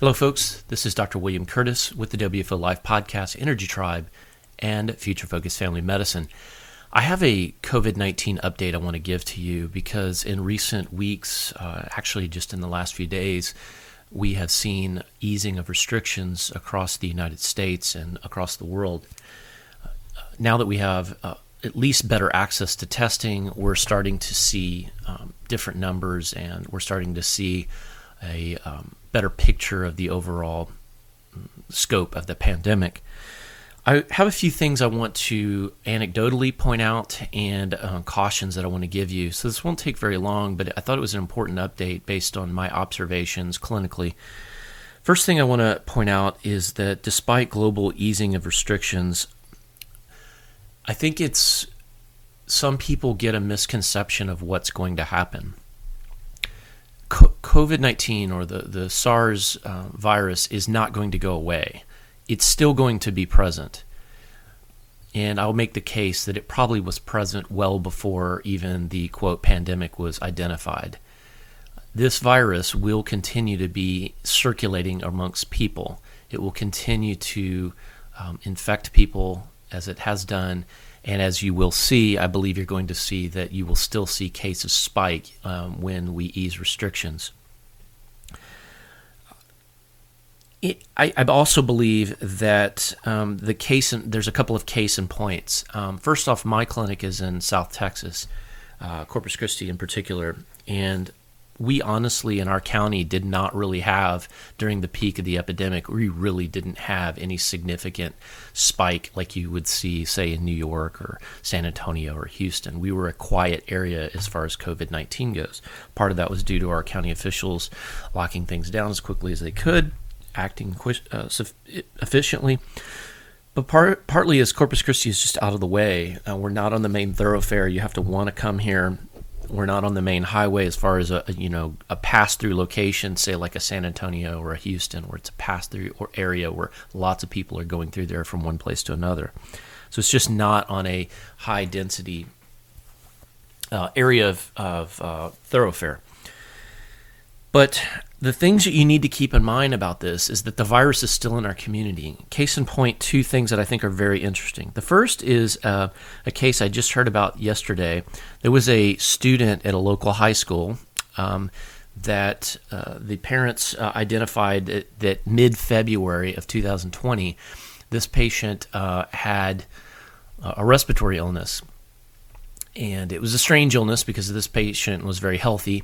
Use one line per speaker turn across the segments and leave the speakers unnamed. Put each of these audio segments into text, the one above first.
Hello, folks. This is Dr. William Curtis with the WFO Life Podcast, Energy Tribe, and Future Focus Family Medicine. I have a COVID 19 update I want to give to you because in recent weeks, uh, actually just in the last few days, we have seen easing of restrictions across the United States and across the world. Uh, now that we have uh, at least better access to testing, we're starting to see um, different numbers and we're starting to see a um, better picture of the overall scope of the pandemic. I have a few things I want to anecdotally point out and uh, cautions that I want to give you. So this won't take very long, but I thought it was an important update based on my observations clinically. First thing I want to point out is that despite global easing of restrictions, I think it's some people get a misconception of what's going to happen. COVID 19 or the, the SARS uh, virus is not going to go away it's still going to be present. And I'll make the case that it probably was present well before even the quote pandemic was identified. This virus will continue to be circulating amongst people. It will continue to um, infect people as it has done. And as you will see, I believe you're going to see that you will still see cases spike um, when we ease restrictions. It, I, I, also believe that um, the case, in, there's a couple of case in points. Um, first off, my clinic is in South Texas, uh, Corpus Christi in particular, and we honestly in our county did not really have during the peak of the epidemic. We really didn't have any significant spike like you would see, say, in New York or San Antonio or Houston. We were a quiet area as far as COVID 19 goes. Part of that was due to our county officials locking things down as quickly as they could acting uh, efficiently. But part, partly as Corpus Christi is just out of the way, uh, we're not on the main thoroughfare. You have to want to come here. We're not on the main highway as far as a, you know a pass through location, say like a San Antonio or a Houston, where it's a pass through or area where lots of people are going through there from one place to another. So it's just not on a high density uh, area of, of uh, thoroughfare. But the things that you need to keep in mind about this is that the virus is still in our community. Case in point, two things that I think are very interesting. The first is uh, a case I just heard about yesterday. There was a student at a local high school um, that uh, the parents uh, identified that, that mid February of 2020, this patient uh, had a respiratory illness. And it was a strange illness because this patient was very healthy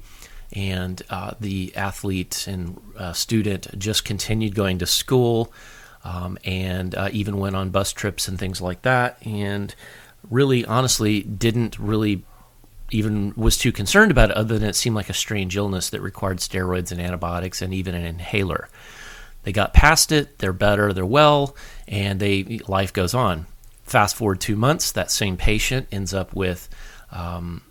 and uh, the athlete and uh, student just continued going to school um, and uh, even went on bus trips and things like that and really honestly didn't really even was too concerned about it other than it seemed like a strange illness that required steroids and antibiotics and even an inhaler. They got past it they're better they're well and they life goes on. Fast forward two months that same patient ends up with um,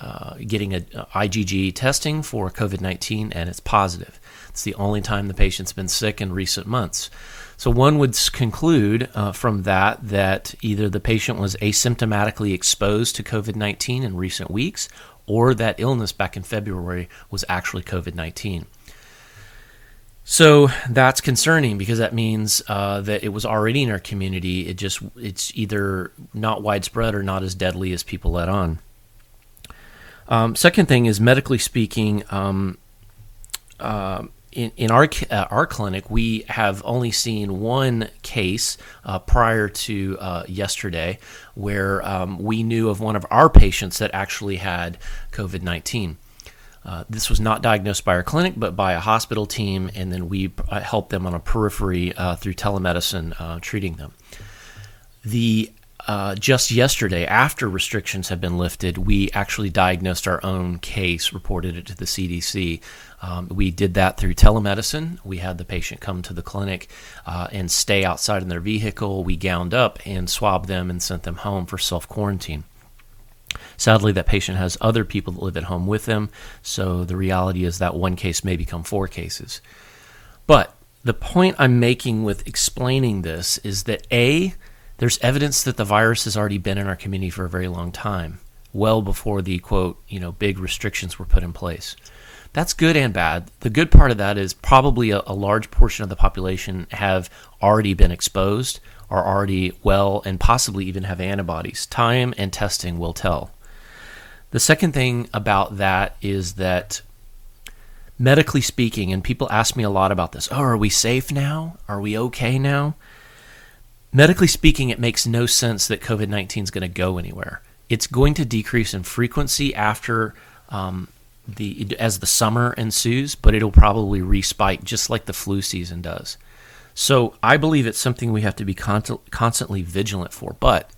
uh, getting a, a, IgG testing for COVID 19 and it's positive. It's the only time the patient's been sick in recent months. So one would conclude uh, from that that either the patient was asymptomatically exposed to COVID 19 in recent weeks or that illness back in February was actually COVID 19. So that's concerning because that means uh, that it was already in our community. It just it's either not widespread or not as deadly as people let on. Um, second thing is medically speaking, um, uh, in, in our uh, our clinic, we have only seen one case uh, prior to uh, yesterday, where um, we knew of one of our patients that actually had COVID nineteen. Uh, this was not diagnosed by our clinic, but by a hospital team, and then we uh, helped them on a periphery through telemedicine, treating them. The uh, just yesterday, after restrictions have been lifted, we actually diagnosed our own case, reported it to the CDC. Um, we did that through telemedicine. We had the patient come to the clinic uh, and stay outside in their vehicle. We gowned up and swabbed them and sent them home for self quarantine. Sadly, that patient has other people that live at home with them, so the reality is that one case may become four cases. But the point I'm making with explaining this is that A, there's evidence that the virus has already been in our community for a very long time, well before the quote, you know, big restrictions were put in place. That's good and bad. The good part of that is probably a, a large portion of the population have already been exposed, are already well, and possibly even have antibodies. Time and testing will tell. The second thing about that is that medically speaking, and people ask me a lot about this oh, are we safe now? Are we okay now? Medically speaking, it makes no sense that COVID 19 is going to go anywhere. It's going to decrease in frequency after um, the as the summer ensues, but it'll probably respike just like the flu season does. So I believe it's something we have to be constantly vigilant for. But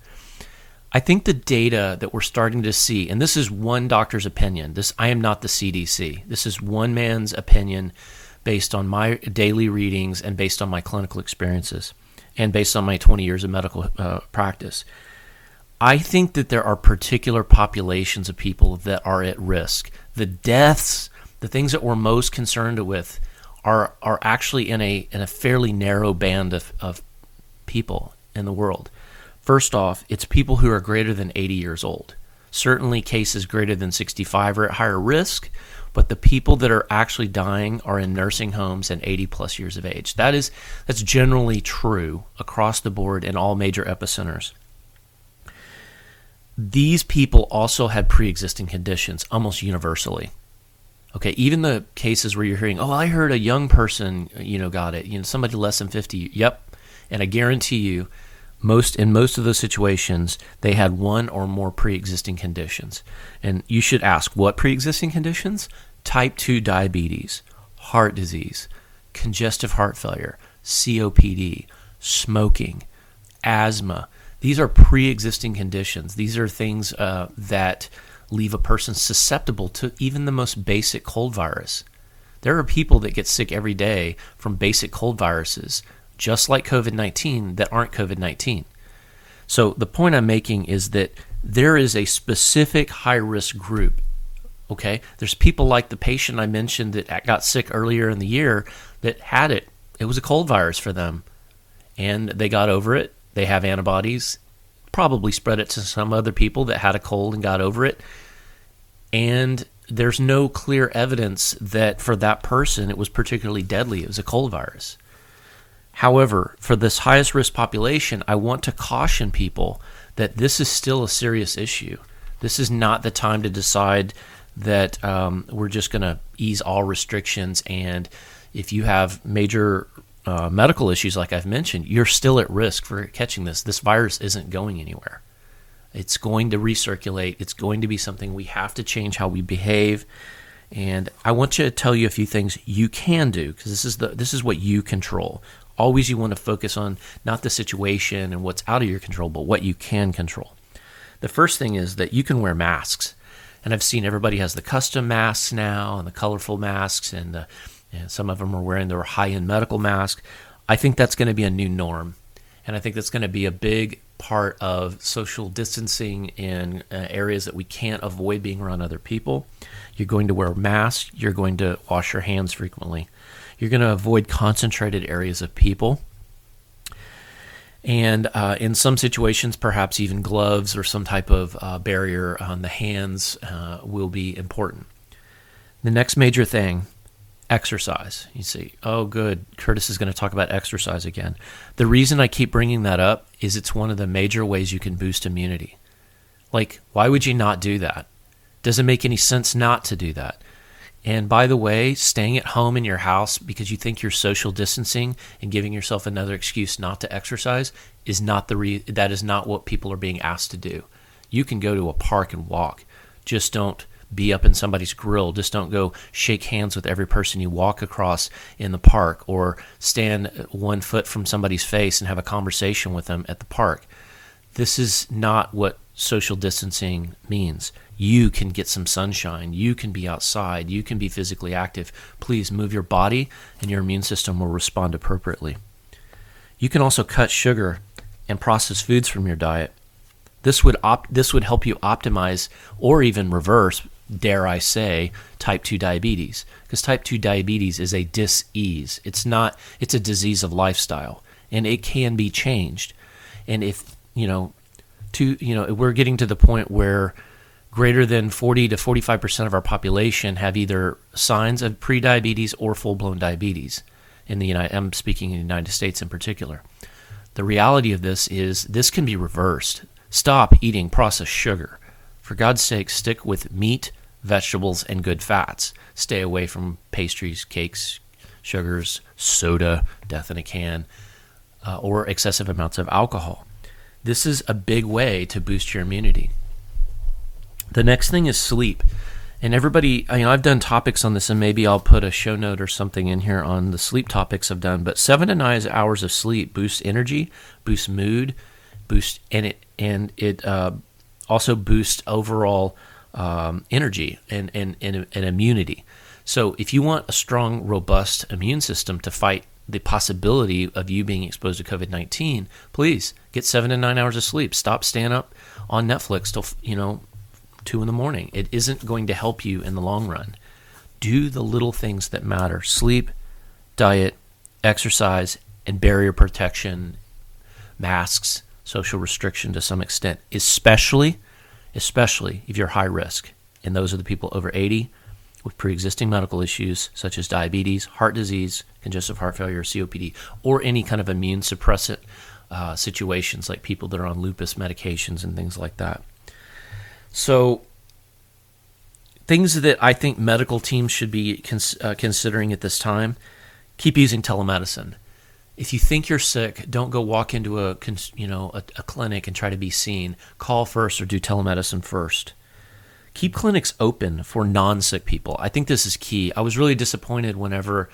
I think the data that we're starting to see, and this is one doctor's opinion. This I am not the CDC. This is one man's opinion based on my daily readings and based on my clinical experiences and based on my 20 years of medical uh, practice. I think that there are particular populations of people that are at risk. The deaths, the things that we're most concerned with, are are actually in a in a fairly narrow band of, of people in the world. First off, it's people who are greater than 80 years old. Certainly, cases greater than 65 are at higher risk, but the people that are actually dying are in nursing homes and 80 plus years of age. That is that's generally true across the board in all major epicenters. These people also had pre-existing conditions almost universally. Okay, even the cases where you're hearing, "Oh, I heard a young person, you know, got it." You know, somebody less than 50. Yep. And I guarantee you most in most of those situations they had one or more pre-existing conditions. And you should ask what pre-existing conditions? Type 2 diabetes heart disease congestive heart failure copd smoking asthma. These are pre-existing conditions. These are things uh, that leave a person susceptible to even the most basic cold virus. There are people that get sick every day from basic cold viruses just like COVID 19, that aren't COVID 19. So the point I'm making is that there is a specific high risk group. Okay, there's people like the patient I mentioned that got sick earlier in the year that had it. It was a cold virus for them, and they got over it. They have antibodies. Probably spread it to some other people that had a cold and got over it. And there's no clear evidence that for that person it was particularly deadly. It was a cold virus. However, for this highest risk population, I want to caution people that this is still a serious issue. This is not the time to decide that um, we're just going to ease all restrictions. And if you have major uh, medical issues, like I've mentioned, you're still at risk for catching this. This virus isn't going anywhere. It's going to recirculate. It's going to be something we have to change how we behave. And I want to tell you a few things you can do because this is the this is what you control always you want to focus on not the situation and what's out of your control, but what you can control. The first thing is that you can wear masks. And I've seen everybody has the custom masks now and the colorful masks, and, the, and some of them are wearing their high end medical mask. I think that's going to be a new norm. And I think that's going to be a big part of social distancing in uh, areas that we can't avoid being around other people. You're going to wear masks, you're going to wash your hands frequently. You're going to avoid concentrated areas of people. And uh, in some situations, perhaps even gloves or some type of uh, barrier on the hands uh, will be important. The next major thing exercise. You see, oh, good. Curtis is going to talk about exercise again. The reason I keep bringing that up is it's one of the major ways you can boost immunity. Like, why would you not do that? Doesn't make any sense not to do that. And by the way, staying at home in your house because you think you're social distancing and giving yourself another excuse not to exercise is not the re- that is not what people are being asked to do. You can go to a park and walk. Just don't be up in somebody's grill. Just don't go shake hands with every person you walk across in the park or stand one foot from somebody's face and have a conversation with them at the park. This is not what social distancing means you can get some sunshine. You can be outside. You can be physically active. Please move your body, and your immune system will respond appropriately. You can also cut sugar and processed foods from your diet. This would op- this would help you optimize or even reverse, dare I say, type 2 diabetes. Because type 2 diabetes is a dis-ease. It's not it's a disease of lifestyle and it can be changed. And if, you know, to you know, we're getting to the point where greater than 40 to 45% of our population have either signs of prediabetes or full-blown diabetes in the United I'm speaking in the United States in particular. The reality of this is this can be reversed. Stop eating processed sugar. For God's sake, stick with meat, vegetables, and good fats. Stay away from pastries, cakes, sugars, soda, death in a can, uh, or excessive amounts of alcohol. This is a big way to boost your immunity. The next thing is sleep. And everybody, I've done topics on this, and maybe I'll put a show note or something in here on the sleep topics I've done. But seven to nine hours of sleep boosts energy, boosts mood, boosts and it and it uh, also boosts overall um, energy and, and, and and immunity. So if you want a strong, robust immune system to fight the possibility of you being exposed to COVID nineteen, please get seven to nine hours of sleep. Stop staying up on Netflix till you know two in the morning. It isn't going to help you in the long run. Do the little things that matter sleep, diet, exercise, and barrier protection, masks, social restriction to some extent, especially, especially if you're high risk. And those are the people over 80 with pre existing medical issues such as diabetes, heart disease, congestive heart failure, COPD, or any kind of immune suppressant uh, situations like people that are on lupus medications and things like that. So, things that I think medical teams should be cons- uh, considering at this time keep using telemedicine. If you think you're sick, don't go walk into a you know a, a clinic and try to be seen. Call first or do telemedicine first. Keep clinics open for non-sick people. I think this is key. I was really disappointed whenever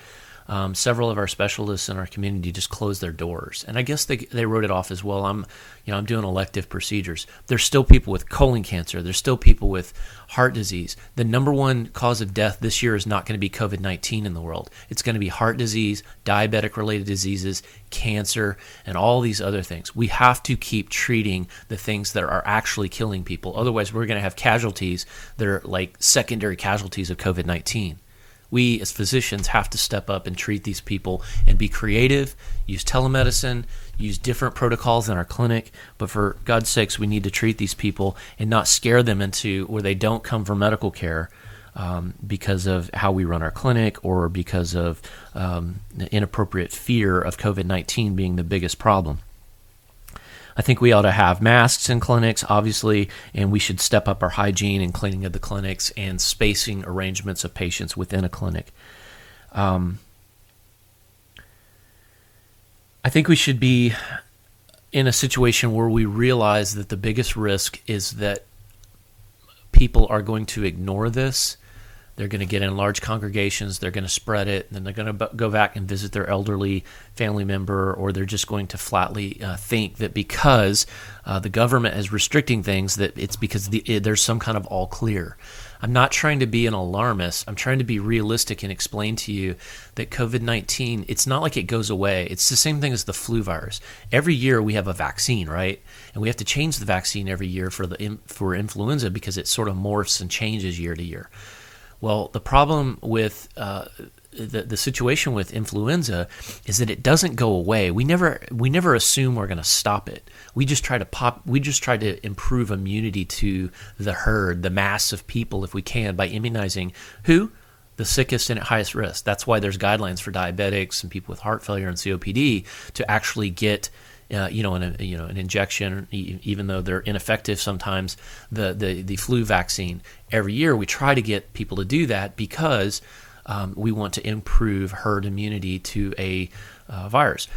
um, several of our specialists in our community just closed their doors, and I guess they they wrote it off as well. I'm, you know, I'm doing elective procedures. There's still people with colon cancer. There's still people with heart disease. The number one cause of death this year is not going to be COVID 19 in the world. It's going to be heart disease, diabetic related diseases, cancer, and all these other things. We have to keep treating the things that are actually killing people. Otherwise, we're going to have casualties that are like secondary casualties of COVID 19 we as physicians have to step up and treat these people and be creative, use telemedicine, use different protocols in our clinic. But for God's sakes, we need to treat these people and not scare them into where they don't come for medical care um, because of how we run our clinic or because of um, inappropriate fear of COVID 19 being the biggest problem. I think we ought to have masks in clinics, obviously, and we should step up our hygiene and cleaning of the clinics and spacing arrangements of patients within a clinic. Um, I think we should be in a situation where we realize that the biggest risk is that people are going to ignore this they're going to get in large congregations. They're going to spread it. And then they're going to go back and visit their elderly family member, or they're just going to flatly uh, think that because uh, the government is restricting things, that it's because the, it, there's some kind of all clear. I'm not trying to be an alarmist. I'm trying to be realistic and explain to you that COVID 19, it's not like it goes away. It's the same thing as the flu virus. Every year we have a vaccine, right? And we have to change the vaccine every year for, the, for influenza because it sort of morphs and changes year to year. Well, the problem with uh, the the situation with influenza is that it doesn't go away. We never we never assume we're going to stop it. We just try to pop. We just try to improve immunity to the herd, the mass of people, if we can, by immunizing who the sickest and at highest risk. That's why there's guidelines for diabetics and people with heart failure and COPD to actually get uh, you know, an, you know, an injection, even though they're ineffective sometimes, the, the, the flu vaccine. Every year we try to get people to do that because um, we want to improve herd immunity to a uh, virus.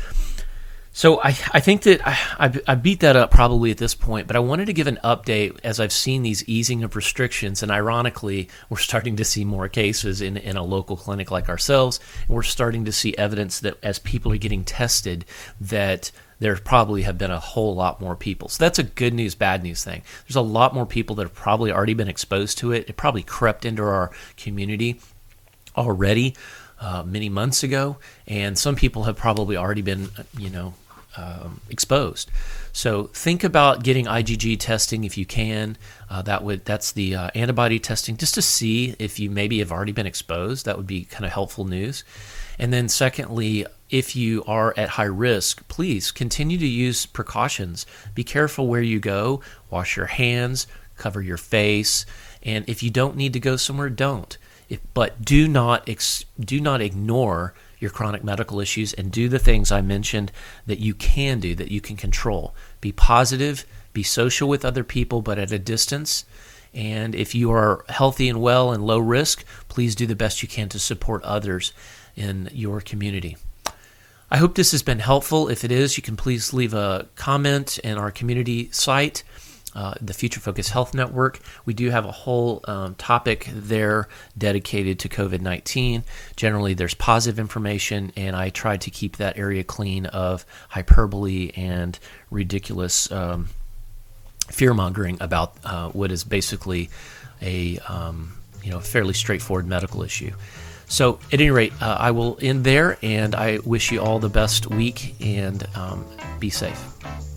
So I, I think that I, I, beat that up probably at this point, but I wanted to give an update as I've seen these easing of restrictions, and ironically, we're starting to see more cases in, in a local clinic like ourselves, and we're starting to see evidence that as people are getting tested, that there probably have been a whole lot more people. So that's a good news, bad news thing. There's a lot more people that have probably already been exposed to it. It probably crept into our community already uh, many months ago, and some people have probably already been, you know, um, exposed. So think about getting IgG testing if you can. Uh, that would that's the uh, antibody testing just to see if you maybe have already been exposed. That would be kind of helpful news. And then secondly, if you are at high risk, please continue to use precautions. Be careful where you go. Wash your hands. cover your face, and if you don't need to go somewhere, don't. If, but do not ex, do not ignore your chronic medical issues and do the things I mentioned that you can do that you can control. Be positive, be social with other people, but at a distance. And if you are healthy and well and low risk, please do the best you can to support others in your community. I hope this has been helpful. If it is, you can please leave a comment in our community site uh, the Future Focus Health Network. We do have a whole um, topic there dedicated to COVID 19. Generally, there's positive information, and I try to keep that area clean of hyperbole and ridiculous um, fear mongering about uh, what is basically a um, you know fairly straightforward medical issue. So, at any rate, uh, I will end there, and I wish you all the best week and um, be safe.